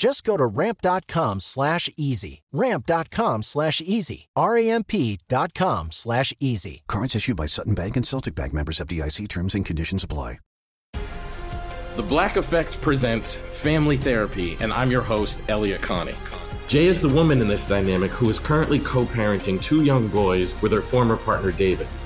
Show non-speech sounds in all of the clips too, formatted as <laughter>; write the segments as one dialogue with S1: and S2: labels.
S1: Just go to ramp.com slash easy. Ramp.com slash easy. R-A-M-P dot com slash easy.
S2: Cards issued by Sutton Bank and Celtic Bank members FDIC terms and conditions apply.
S3: The Black Effect presents Family Therapy, and I'm your host, Elliott Connie. Jay is the woman in this dynamic who is currently co parenting two young boys with her former partner, David.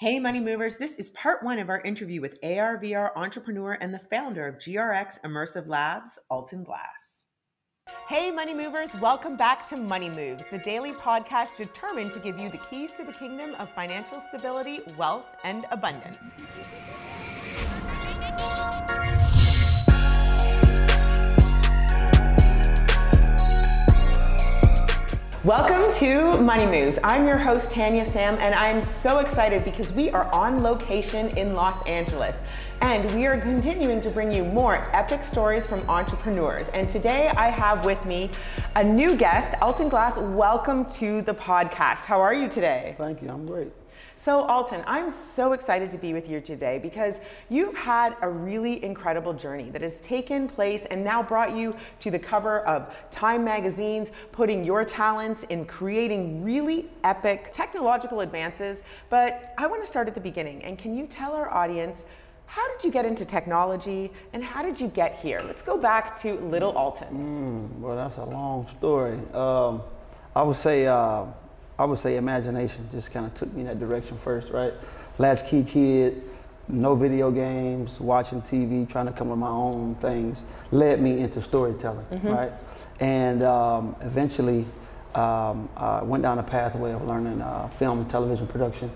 S4: Hey, Money Movers. This is part one of our interview with ARVR entrepreneur and the founder of GRX Immersive Labs, Alton Glass. Hey, Money Movers. Welcome back to Money Moves, the daily podcast determined to give you the keys to the kingdom of financial stability, wealth, and abundance. Welcome to Money Moves. I'm your host, Tanya Sam, and I'm so excited because we are on location in Los Angeles. And we are continuing to bring you more epic stories from entrepreneurs. And today I have with me a new guest, Alton Glass. Welcome to the podcast. How are you today?
S5: Thank you. I'm great.
S4: So, Alton, I'm so excited to be with you today because you've had a really incredible journey that has taken place and now brought you to the cover of Time magazines, putting your talents in creating really epic technological advances. But I want to start at the beginning. And can you tell our audience? How did you get into technology and how did you get here? Let's go back to little Alton.
S5: Mm, well, that's a long story. Um, I would say uh, I would say imagination just kind of took me in that direction first, right? Latchkey kid, no video games, watching TV, trying to come up with my own things, led me into storytelling, mm-hmm. right? And um, eventually, um, I went down a pathway of learning uh, film and television production.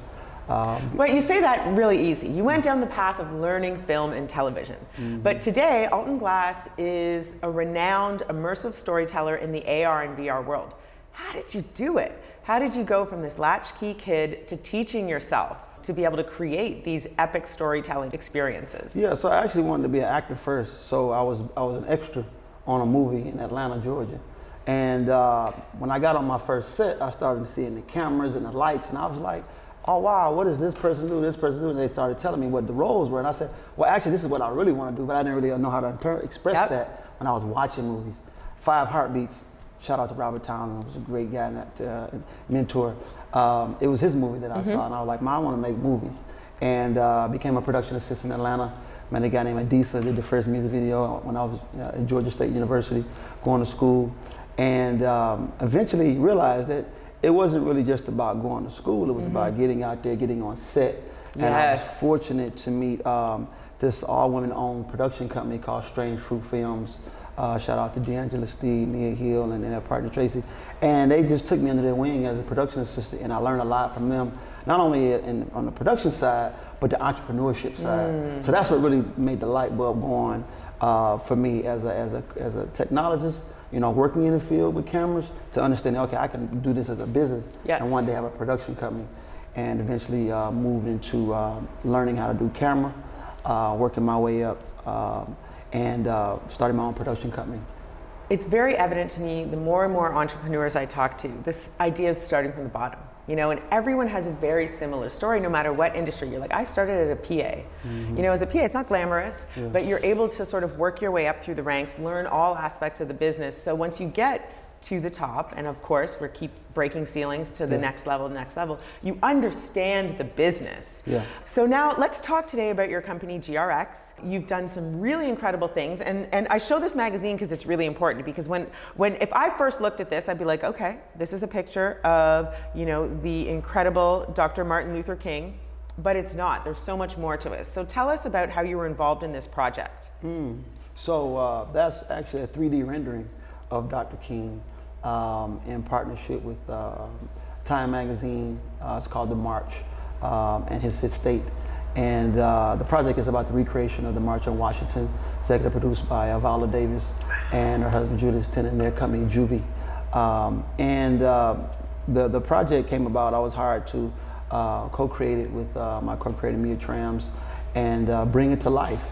S4: Um, well, you say that really easy. You went down the path of learning film and television. Mm-hmm. But today, Alton Glass is a renowned immersive storyteller in the AR and VR world. How did you do it? How did you go from this latchkey kid to teaching yourself to be able to create these epic storytelling experiences?
S5: Yeah, so I actually wanted to be an actor first. So I was I was an extra on a movie in Atlanta, Georgia. And uh, when I got on my first set, I started seeing the cameras and the lights, and I was like, oh wow, what does this person do, this person do? And they started telling me what the roles were. And I said, well, actually, this is what I really want to do, but I didn't really know how to express yep. that when I was watching movies. Five Heartbeats Shout out to Robert Townsend, was a great guy and that uh, mentor. Um, it was his movie that I mm-hmm. saw, and I was like, "Mom, I want to make movies." And uh, became a production assistant in Atlanta. Met a guy named Adisa, did the first music video when I was uh, at Georgia State University, going to school. and um, eventually realized that it wasn't really just about going to school. It was
S4: Mm-hmm.
S5: about getting out there, getting on set. And I was fortunate to meet um, this all women owned production company called Strange Fruit Films. Uh, shout out to D'Angela Steed, Nia Hill, and, and their partner Tracy. And they just took me under their wing as a production assistant, and I learned a lot from them, not only in, on the production side, but the entrepreneurship side. So that's what really made the light bulb go on uh, for me as a, as, a, as a technologist, you know, working in the field with cameras to understand, okay, I can do this as a business
S4: Yes.
S5: and one day have a production company. And eventually uh, moved into uh, learning how to do camera, uh, working my way up, um, and uh, started my own production company.
S4: It's very evident to me the more and more entrepreneurs I talk to, this idea of starting from the bottom. You know, and everyone has a very similar story no matter what industry. You're like, I started at a PA.
S5: Mm-hmm.
S4: You know, as a PA, it's not glamorous, but you're able to sort of work your way up through the ranks, learn all aspects of the business. So once you get to the top, and of course, we keep breaking ceilings to the
S5: Yeah.
S4: next level, next level, you understand the business.
S5: Yeah.
S4: So now let's talk today about your company GRX. You've done some really incredible things, and, and I show this magazine because it's really important. Because when when if I first looked at this, I'd be like, okay, this is a picture of you know the incredible Dr. Martin Luther King, but it's not. There's so much more to it. So tell us about how you were involved in this project.
S5: So uh, that's actually a 3D rendering of Dr. King um, in partnership with uh, Time Magazine. Uh, it's called The March um, and his, his state. And uh, the project is about the recreation of the March on Washington, executive produced by Viola Davis and her husband Julius Tennon and their company JuVee. Um, and uh, the, the project came about, I was hired to uh, co-create it with uh, my co-creator Mia Tramz and bring it to life.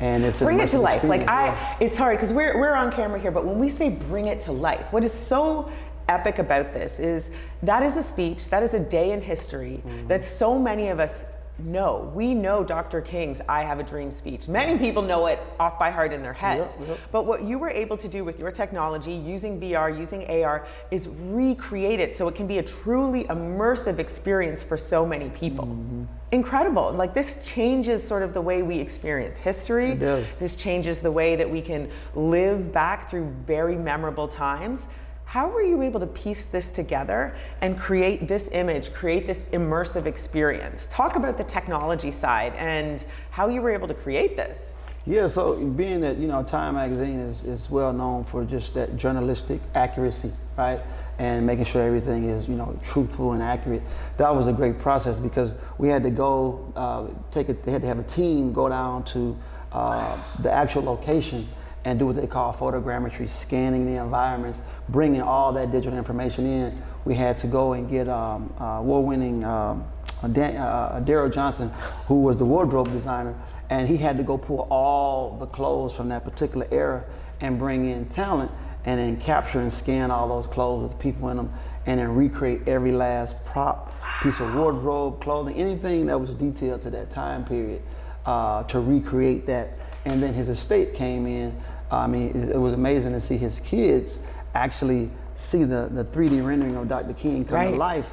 S5: And it's
S4: Bring it to life. Like. I, it's hard because we're we're on camera here, but when we say bring it to life, what is so epic about this is that is a speech, that is a day in history that so many of us know. We know Dr. King's I Have a Dream speech. Many people know it off by heart in their heads.
S5: Yep, yep.
S4: But what you were able to do with your technology, using VR, using AR, is recreate it so it can be a truly immersive experience for so many people.
S5: Mm-hmm.
S4: Incredible. Like this changes sort of the way we experience history. This changes the way that we can live back through very memorable times. How were you able to piece this together and create this image, create this immersive experience? Talk about the technology side and how you were able to create this.
S5: Yeah, so being that, you know, Time Magazine is, is well known for just that journalistic accuracy, right? And making sure everything is, you know, truthful and accurate. That was a great process because we had to go, uh, take it, they had to have a team go down to uh, the actual location and do what they call photogrammetry, scanning the environments, bringing all that digital information in. We had to go and get um, uh, award-winning um, uh, Daryl Johnson, who was the wardrobe designer, and he had to go pull all the clothes from that particular era and bring in talent and then capture and scan all those clothes with people in them and then recreate every last prop, piece of wardrobe, clothing, anything that was detailed to that time period uh, to recreate that. And then his estate came in. I mean, it, it was amazing to see his kids actually see the, the 3D rendering of Dr. King come
S4: Right.
S5: to life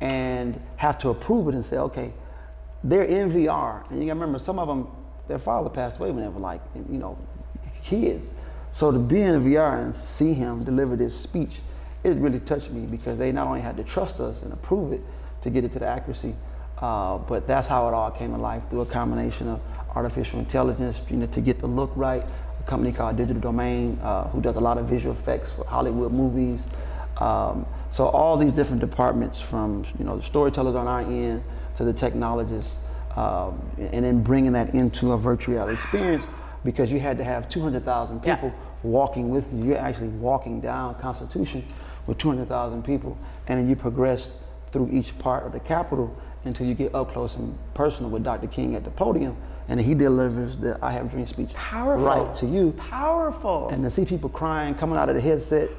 S5: and have to approve it and say, okay, they're in VR. And you gotta remember, some of them, their father passed away when they were like, you know, kids. So to be in VR and see him deliver this speech, it really touched me because they not only had to trust us and approve it to get it to the accuracy, uh, but that's how it all came to life through a combination of artificial intelligence, you know, to get the look right. Company called Digital Domain, uh, who does a lot of visual effects for Hollywood movies. Um, so all these different departments, from you know the storytellers on our end to the technologists, um, and then bringing that into a virtual reality experience, because you had to have 200,000
S4: Yeah.
S5: people walking with you. You're actually walking down Constitution with 200,000 people, and then you progress through each part of the Capitol until you get up close and personal with Dr. King at the podium, and he delivers the "I Have Dream" speech
S4: Powerful.
S5: right to you.
S4: Powerful.
S5: And to see people crying, coming out of the headset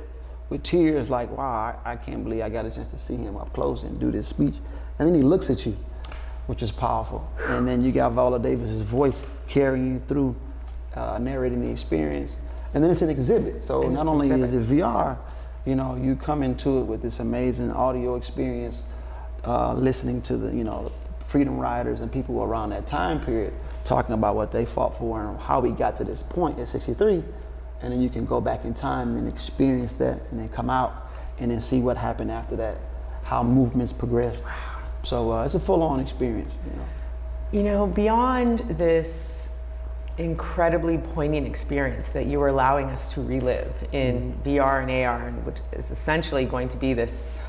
S5: with tears, like, wow, I, I can't believe I got a chance to see him up close and do this speech. And then he looks at you, which is powerful. And then you got Viola Davis's voice carrying you through, uh, narrating the experience. And then it's an exhibit. So
S4: And
S5: not only
S4: an
S5: is it VR, you know, you come into it with this amazing audio experience, uh, listening to the, you know, freedom riders and people around that time period talking about what they fought for and how we got to this point at 63 and then you can go back in time and experience that, and then come out and then see what happened after that, how movements progress. So uh, it's a full-on experience. You know.
S4: You know, beyond this incredibly poignant experience that you are allowing us to relive in mm. VR and AR, and which is essentially going to be this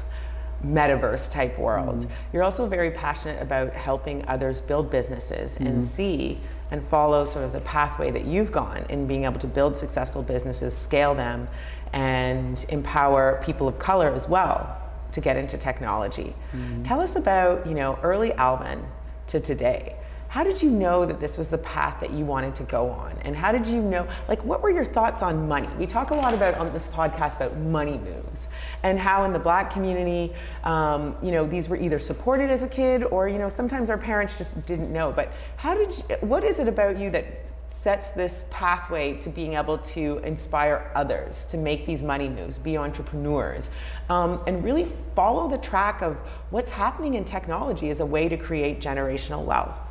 S4: metaverse type world. Mm. You're also very passionate about helping others build businesses mm. and see and follow sort of the pathway that you've gone in being able to build successful businesses, scale them, and empower people of color as well to get into technology. Mm. Tell us about, you know, early Alvin to today. How did you know that this was the path that you wanted to go on? And how did you know, like, what were your thoughts on money? We talk a lot about on this podcast about money moves and how in the black community, um, you know, these were either supported as a kid or, you know, sometimes our parents just didn't know. But how did you, what is it about you that sets this pathway to being able to inspire others to make these money moves, be entrepreneurs, um, and really follow the track of what's happening in technology as a way to create generational wealth?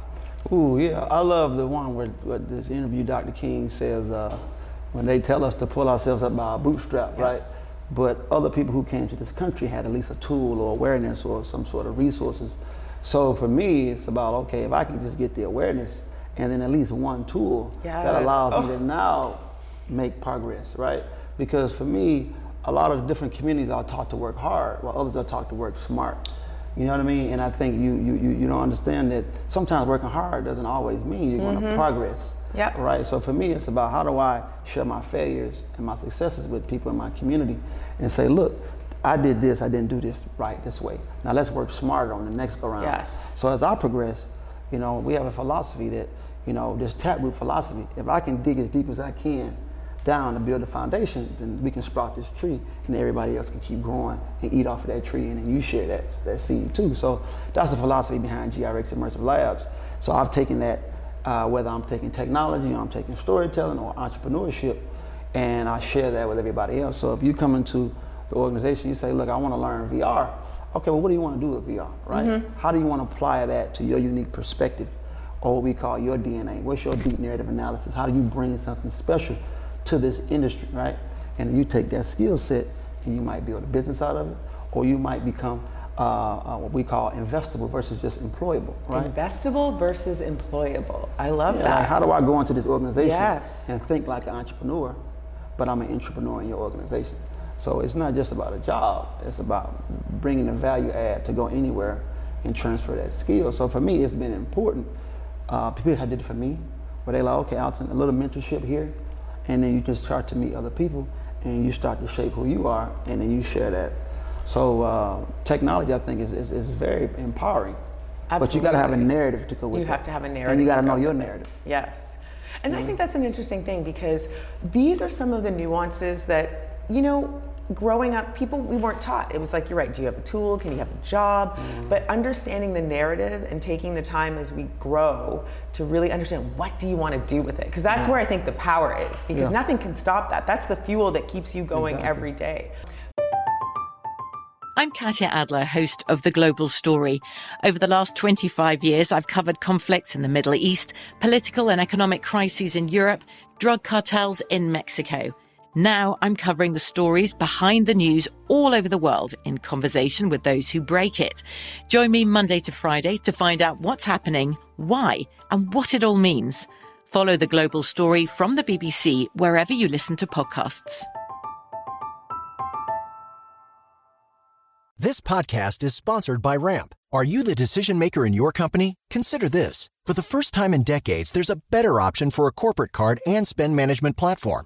S5: Ooh, yeah. I love the one where, where this interview Dr. King says uh, when they tell us to pull ourselves up by our bootstrap, yeah. right? But other people who came to this country had at least a tool or awareness or some sort of resources. So for me, it's about okay, if I can just get the awareness and then at least one tool yes. that allows oh. me to now make progress, right? Because for me, a lot of different communities are taught to work hard, while others are taught to work smart. You know what I mean? And I think you you you, you don't understand that sometimes working hard doesn't always mean you're mm-hmm. going to progress.
S4: Yep.
S5: Right. So for me, it's about how do I share my failures and my successes with people in my community, and say, look, I did this, I didn't do this right this way. Now let's work smarter on the next go round.
S4: Yes.
S5: So as I progress, you know, we have a philosophy that, you know, this taproot philosophy. If I can dig as deep as I can down to build a foundation, then we can sprout this tree and everybody else can keep growing and eat off of that tree and then you share that, that seed too. So that's the philosophy behind GRX Immersive Labs. So I've taken that, uh, whether I'm taking technology or I'm taking storytelling or entrepreneurship, and I share that with everybody else. So if you come into the organization, you say, look, I want to learn VR. Okay, well, what do you want to do with VR, right? Mm-hmm. How do you want to apply that to your unique perspective or what we call your DNA? What's your deep narrative analysis? How do you bring something special to this industry, right? And you take that skill set and you might build a business out of it, or you might become uh, uh, what we call investable versus just employable, right?
S4: Investable versus employable. I love
S5: yeah,
S4: that.
S5: Like how do I go into this organization
S4: yes.
S5: and think like an entrepreneur, but I'm an entrepreneur in your organization? So it's not just about a job. It's about bringing a value add to go anywhere and transfer that skill. So for me, it's been important. Uh, people had did it for me, where they like, okay, Alton, a little mentorship here, and then you just start to meet other people and you start to shape who you are and then you share that so uh, technology i think is, is, is very empowering Absolutely. but you got to have a narrative to go with
S4: you
S5: it.
S4: have to have a narrative
S5: and you got to know your narrative
S4: yes and mm-hmm. i think that's an interesting thing because these are some of the nuances that you know growing up, people we weren't taught. It was like you're right. Do you have a tool? Can you have a job? Mm. But understanding the narrative and taking the time as we grow to really understand what do you want to do with it? Because that's yeah. where I think the power is. Because yeah. nothing can stop that. That's the fuel that keeps you going exactly. every day.
S6: I'm Katya Adler, host of The Global Story. Over the last 25 years, I've covered conflicts in the Middle East, political and economic crises in Europe, drug cartels in Mexico. Now I'm covering the stories behind the news all over the world in conversation with those who break it. Join me Monday to Friday to find out what's happening, why, and what it all means. Follow the global story from the BBC wherever you listen to podcasts.
S1: This podcast is sponsored by Ramp. Are you the decision maker in your company? Consider this. For the first time in decades, there's a better option for a corporate card and spend management platform.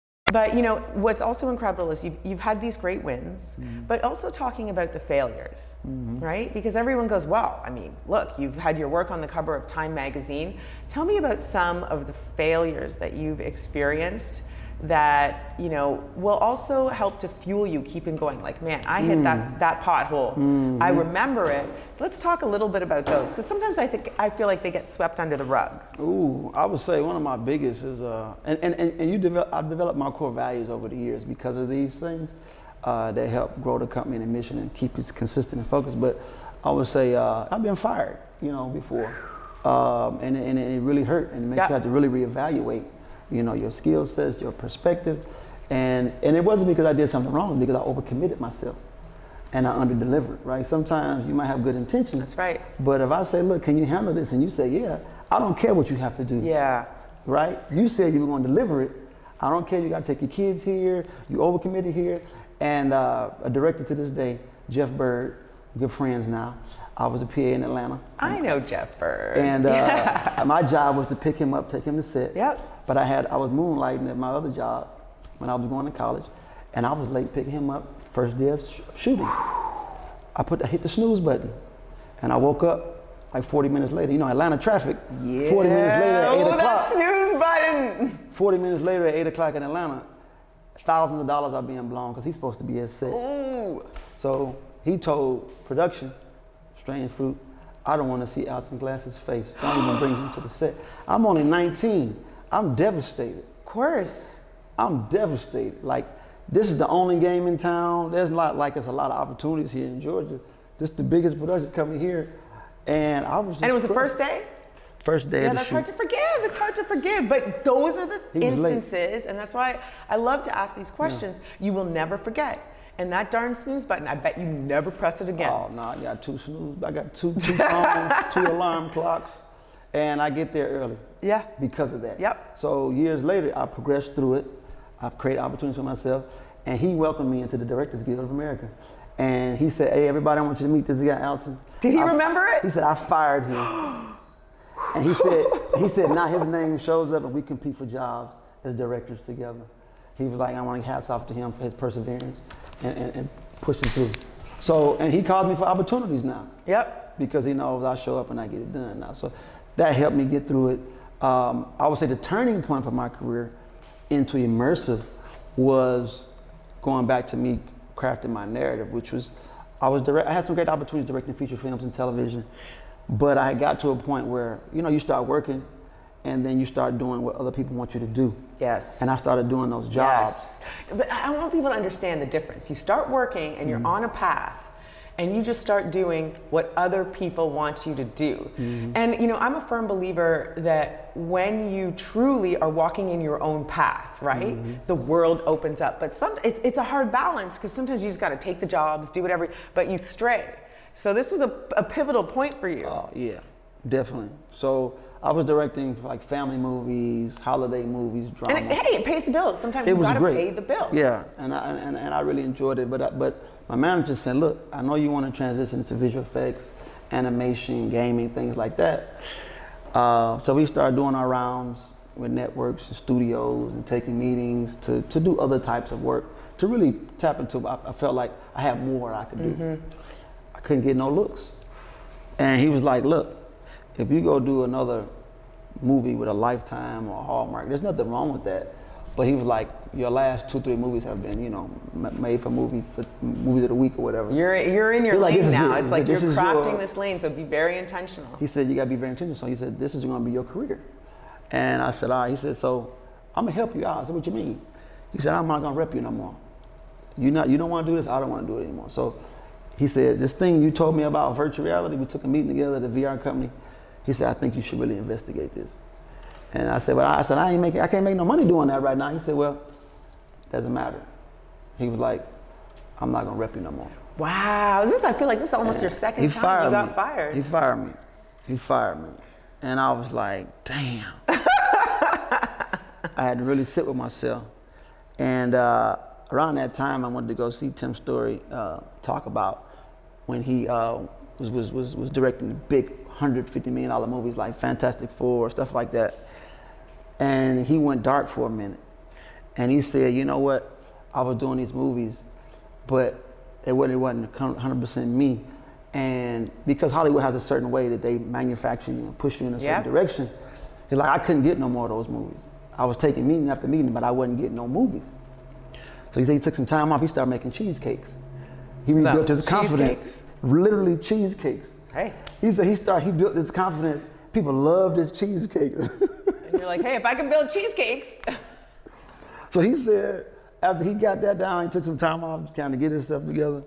S4: But you know what's also incredible is you've, you've had these great wins, mm-hmm. but also talking about the failures, mm-hmm. right? Because everyone goes, "Well, I mean, look, you've had your work on the cover of Time magazine. Tell me about some of the failures that you've experienced that you know will also help to fuel you keeping going. Like man i hit mm. that that pothole mm-hmm. i remember it. So let's talk a little bit about those. Because sometimes i think i feel like they get swept under the rug.
S5: Ooh i would say one of my biggest is uh and and, and you develop i've developed my core values over the years because of these things uh, they help grow the company and the mission and keep it consistent and focused. But i would say uh, i've been fired you know before. Um, and, and it really hurt and it makes yeah. you have to really reevaluate you know, your skill sets, your perspective. And, and it wasn't because I did something wrong, because I overcommitted myself and I underdelivered, right? Sometimes you might have good intentions.
S4: That's right.
S5: But if I say, look, can you handle this? And you say, yeah, I don't care what you have to do.
S4: Yeah.
S5: Right? You said you were going to deliver it. I don't care. You got to take your kids here. You overcommitted here. And uh, a director to this day, Jeff Byrd, good friends now. I was a PA in Atlanta.
S4: I know Jeff Byrd.
S5: And uh, <laughs> my job was to pick him up, take him to set.
S4: Yep.
S5: But I had I was moonlighting at my other job when I was going to college, and I was late picking him up first day of sh- shooting. I put I hit the snooze button, and I woke up like 40 minutes later. You know Atlanta traffic.
S4: Yeah.
S5: 40 minutes later at 8
S4: oh,
S5: o'clock.
S4: that snooze button.
S5: 40 minutes later at 8 o'clock in Atlanta, thousands of dollars are being blown because he's supposed to be at set.
S4: Ooh.
S5: So he told production, Strange Fruit, I don't want to see Alton Glass's face. Don't even bring him to the set. I'm only 19. I'm devastated.
S4: Of course.
S5: I'm devastated. Like, this is the only game in town. There's not like it's a lot of opportunities here in Georgia. This is the biggest production coming here. And I was just
S4: And it was the first day?
S5: First day
S4: yeah, that's
S5: shoot.
S4: hard to forgive. It's hard to forgive. But those are the instances, and that's why I love to ask these questions. Yeah. You will never forget. And that darn snooze button, I bet you never press it again.
S5: Oh no, I got two snooze. I got two two phones, <laughs> two alarm clocks, and I get there early.
S4: Yeah.
S5: Because of that.
S4: Yep.
S5: So years later, I progressed through it. I've created opportunities for myself, and he welcomed me into the Directors Guild of America. And he said, "Hey, everybody, I want you to meet this guy, Alton."
S4: Did he
S5: I,
S4: remember it?
S5: He said, "I fired him." <gasps> and he said, "He said now his name shows up, and we compete for jobs as directors together." He was like, "I want to hats off to him for his perseverance." and, and, and pushing through. So, and he called me for opportunities now.
S4: Yep.
S5: Because he knows I show up and I get it done now. So that helped me get through it. Um, I would say the turning point for my career into immersive was going back to me crafting my narrative, which was I was direct. I had some great opportunities directing feature films and television, but I got to a point where you know you start working, and then you start doing what other people want you to do.
S4: Yes.
S5: And I started doing those jobs.
S4: Yes. But I want people to understand the difference. You start working and you're
S5: Mhm.
S4: on a path and you just start doing what other people want you to do.
S5: Mhm.
S4: And you know, I'm a firm believer that when you truly are walking in your own path, right?
S5: Mhm.
S4: The world opens up. But some it's it's a hard balance because sometimes you just got to take the jobs, do whatever, but you stray. So this was a, a pivotal point for you.
S5: Oh yeah, definitely. So I was directing like family movies, holiday movies, drama.
S4: And it, hey, it pays the bills. Sometimes
S5: it
S4: you
S5: was
S4: got to
S5: great.
S4: pay the bills.
S5: Yeah, and I, and, and I really enjoyed it. But I, but my manager said, look, I know you want to transition to visual effects, animation, gaming, things like that. Uh, so we started doing our rounds with networks and studios and taking meetings to, to do other types of work to really tap into. I, I felt like I had more I could do.
S4: Mhm.
S5: I couldn't get no looks, and he was like, look, if you go do another movie with a Lifetime or a Hallmark, there's nothing wrong with that. But he was like, your last two, three movies have been, you know, made for movie for movies of the week or whatever.
S4: You're you're in your
S5: like,
S4: lane
S5: "This is
S4: now.
S5: it.
S4: It's like
S5: This
S4: you're crafting
S5: your-"
S4: this lane, so be very intentional.
S5: He said, you gotta be very intentional. So he said, this is gonna be your career. And I said, all right. He said, so I'm gonna help you out. I said, what you mean? He said, I'm not gonna rep you no more. You not, you don't wanna do this, I don't wanna do it anymore. So he said, this thing you told me about virtual reality, we took a meeting together at the VR company. He said, I think you should really investigate this. And I said, well, I said, I ain't making, I can't make no money doing that right now. He said, well, doesn't matter. He was like, I'm not gonna rep you no more.
S4: Wow, is this? I feel like this is almost your second time you got
S5: me.
S4: fired.
S5: He fired me. He fired me. And I was like, damn. <laughs> I had to really sit with myself. And uh, around that time, I wanted to go see Tim Story uh, talk about when he uh, was, was, was, was directing big $150 million movies like Fantastic Four, stuff like that. And he went dark for a minute. And he said, you know what? I was doing these movies, but it wasn't, it wasn't 100% me. And because Hollywood has a certain way that they manufacture you and push you in a certain
S4: Yeah.
S5: direction, he's like, I couldn't get no more of those movies. I was taking meeting after meeting, but I wasn't getting no movies. So he said he took some time off. He started making cheesecakes. He
S4: No,
S5: rebuilt his confidence.
S4: cheesecakes.
S5: Literally cheesecakes.
S4: Hey.
S5: He said he started. He built his confidence. People loved his cheesecakes. <laughs>
S4: You're like, hey, if I can build cheesecakes.
S5: So he said after he got that down, he took some time off to kind of get himself together.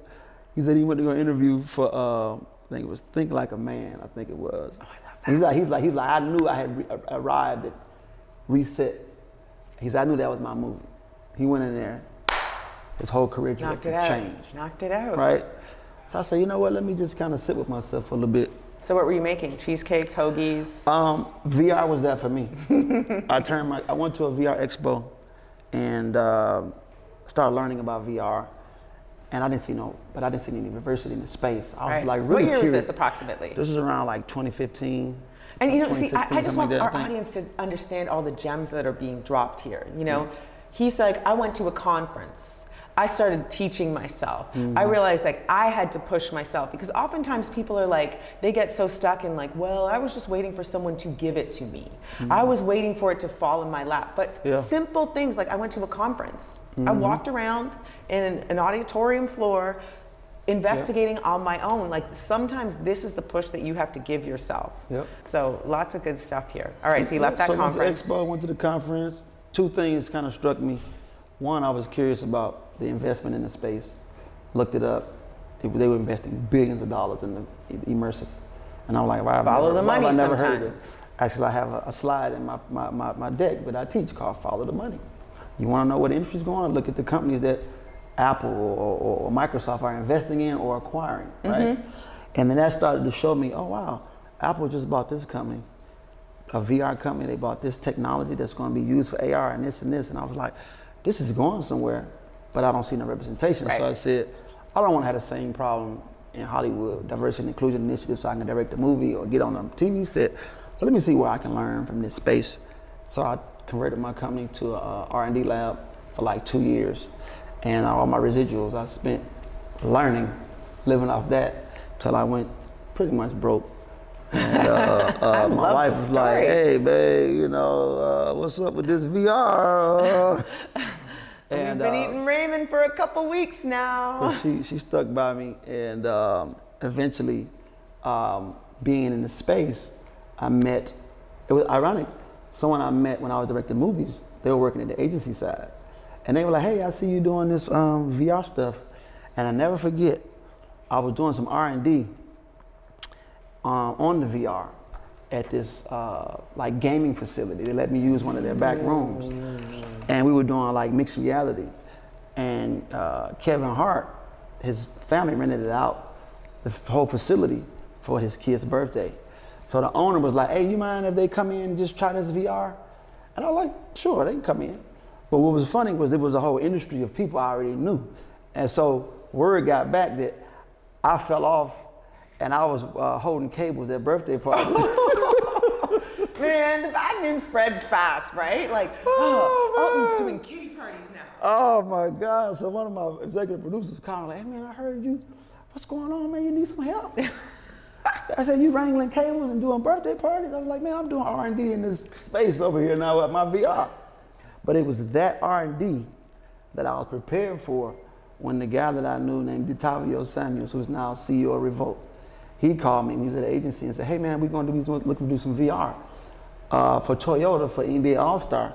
S5: He said he went to go interview for uh, I think it was Think Like a Man. I think it was. Oh, he's like he's like he's like I knew I had re- arrived at Reset. He said I knew that was my movie. He went in there. His whole career
S4: Knocked it
S5: trajectory
S4: out.
S5: changed.
S4: Knocked it out.
S5: Right. So I said, you know what? Let me just kind of sit with myself for a little bit.
S4: So what were you making? Cheesecakes, hoagies?
S5: Um, VR was that for me. <laughs> I turned my, I went to a VR expo and uh, started learning about VR. And I didn't see no, but I didn't see any diversity in the space. I was
S4: Right.
S5: like
S4: What
S5: really
S4: year was this approximately?
S5: This is around like 2015.
S4: And you know, see, I, I just want
S5: like that,
S4: our audience to understand all the gems that are being dropped here. You know, he's like, I went to a conference. I started teaching myself. I
S5: Mhm.
S4: realized like I had to push myself because oftentimes people are like, they get so stuck in like, well, I was just waiting for someone to give it to me. I
S5: Mhm.
S4: was waiting for it to fall in my lap. But
S5: Yeah.
S4: simple things like I went to a conference. I
S5: Mhm.
S4: walked around in an auditorium floor investigating on my own. Like sometimes this is the push that you have to give yourself.
S5: Yep.
S4: So lots of good stuff here. All right, so you left that
S5: so
S4: conference.
S5: Went to Expo, went to the conference. Two things kind of struck me. One, I was curious about the investment in the space. Looked it up. It- they were investing billions of dollars in the immersive. And I'm like, why have I
S4: Follow
S5: never,
S4: the money
S5: I never heard of this? Actually, I have a, a slide in my, my, my, my deck that I teach called Follow the Money. You want to know what industry's going? Look at the companies that Apple or, or, or Microsoft are investing in or acquiring, right?
S4: Mhm.
S5: And then that started to show me, oh wow, Apple just bought this company, a VR company. They bought this technology that's going to be used for AR and this and this. And I was like, this is going somewhere, but I don't see no representation. So I said, I don't want to have the same problem in Hollywood, diversity and inclusion initiative, so I can direct a movie or get on a TV set. So let me see where I can learn from this space. So I converted my company to a R&D lab for like two years, and all my residuals I spent learning, living off that, till I went pretty much broke. And, uh, uh, <laughs> my
S4: love
S5: wife was like, "Hey, babe, you know, uh, what's up with this VR?" And
S4: We've been
S5: uh,
S4: eating ramen for a couple weeks now.
S5: she she stuck by me, and um, eventually, um, being in the space, I met. It was ironic. Someone I met when I was directing movies. They were working at the agency side, and they were like, "Hey, I see you doing this um, VR stuff," and I never forget. I was doing some R and D um, on the VR at this uh, like gaming facility. They let me use one of their back rooms, and we were doing like mixed reality. And uh, Kevin Hart, his family rented it out, the whole facility for his kid's birthday. So the owner was like, "Hey, you mind if they come in and just try this VR?" And I was like, "Sure, they can come in." But what was funny was it was a whole industry of people I already knew, and so word got back that I fell off and I was uh, holding cables at birthday parties. <laughs>
S4: Man, the bad news spreads fast, right? Like, oh, oh Alton's doing kitty parties now.
S5: Oh my God. So one of my executive producers called like, hey man, I heard you. What's going on, man? You need some help? <laughs> I said, you wrangling cables and doing birthday parties? I was like, man, I'm doing R&D in this space over here now at my VR. But it was that R&D that I was prepared for when the guy that I knew named Detavio Samuels, who's now CEO of Revolt, he called me and he was at the agency and said, hey man, we're going to be looking to do some VR uh, for Toyota for NBA All-Star.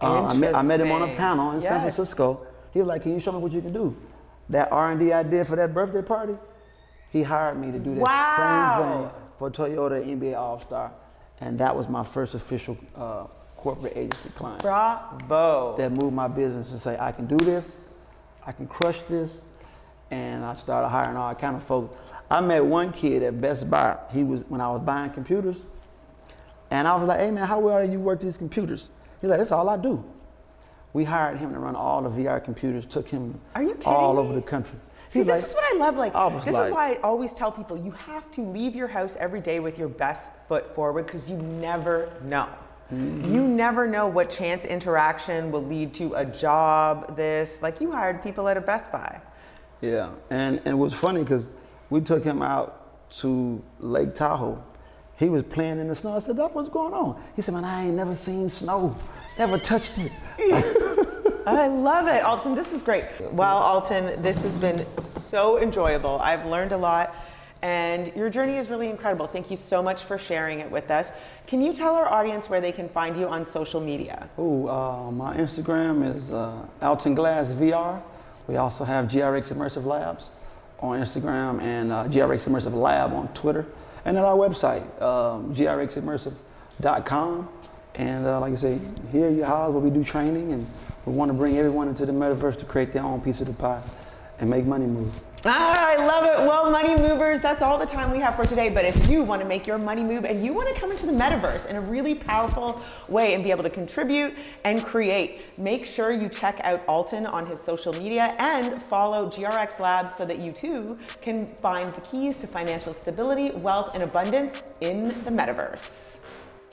S5: Uh, I, met, I met him on a panel in San Francisco. He was like, "Can you show me what you can do?" That R&D I did for that birthday party, he hired me to do that
S4: Wow.
S5: same thing for Toyota NBA All Star, and that was my first official uh, corporate agency client.
S4: Bravo.
S5: That moved my business to say, "I can do this, I can crush this," and I started hiring all kind of folks. I met one kid at Best Buy. He was when I was buying computers, and I was like, "Hey man, how well do you work these computers?" He's like, "That's all I do." We hired him to run all the VR computers. Took him all
S4: me?
S5: over the country.
S4: See,
S5: He's
S4: this
S5: like-
S4: is what I love. Like,
S5: I
S4: this
S5: like-
S4: is why I always tell people you have to leave your house every day with your best foot forward because you never know.
S5: Mm-hmm.
S4: You never know what chance interaction will lead to a job. This, like, you hired people at a Best Buy.
S5: Yeah, and and it was funny because we took him out to Lake Tahoe. He was playing in the snow. I said, "Doc, what's going on?" He said, "Man, I ain't never seen snow, never touched it." <laughs>
S4: I love it, Alton. This is great. Well, Alton, this has been so enjoyable. I've learned a lot, and your journey is really incredible. Thank you so much for sharing it with us. Can you tell our audience where they can find you on social media?
S5: Oh, uh, my Instagram is uh, Alton Glass VR. We also have GRX Immersive Labs on Instagram and uh, GRX Immersive Lab on Twitter, and at our website, um, grximmersive.com. And uh, like I say, here you house where we do training, and we want to bring everyone into the metaverse to create their own piece of the pie and make money move.
S4: Ah, I love it. Well, money movers, that's all the time we have for today. But if you want to make your money move and you want to come into the metaverse in a really powerful way and be able to contribute and create, make sure you check out Alton on his social media and follow GRX Labs so that you too can find the keys to financial stability, wealth, and abundance in the metaverse.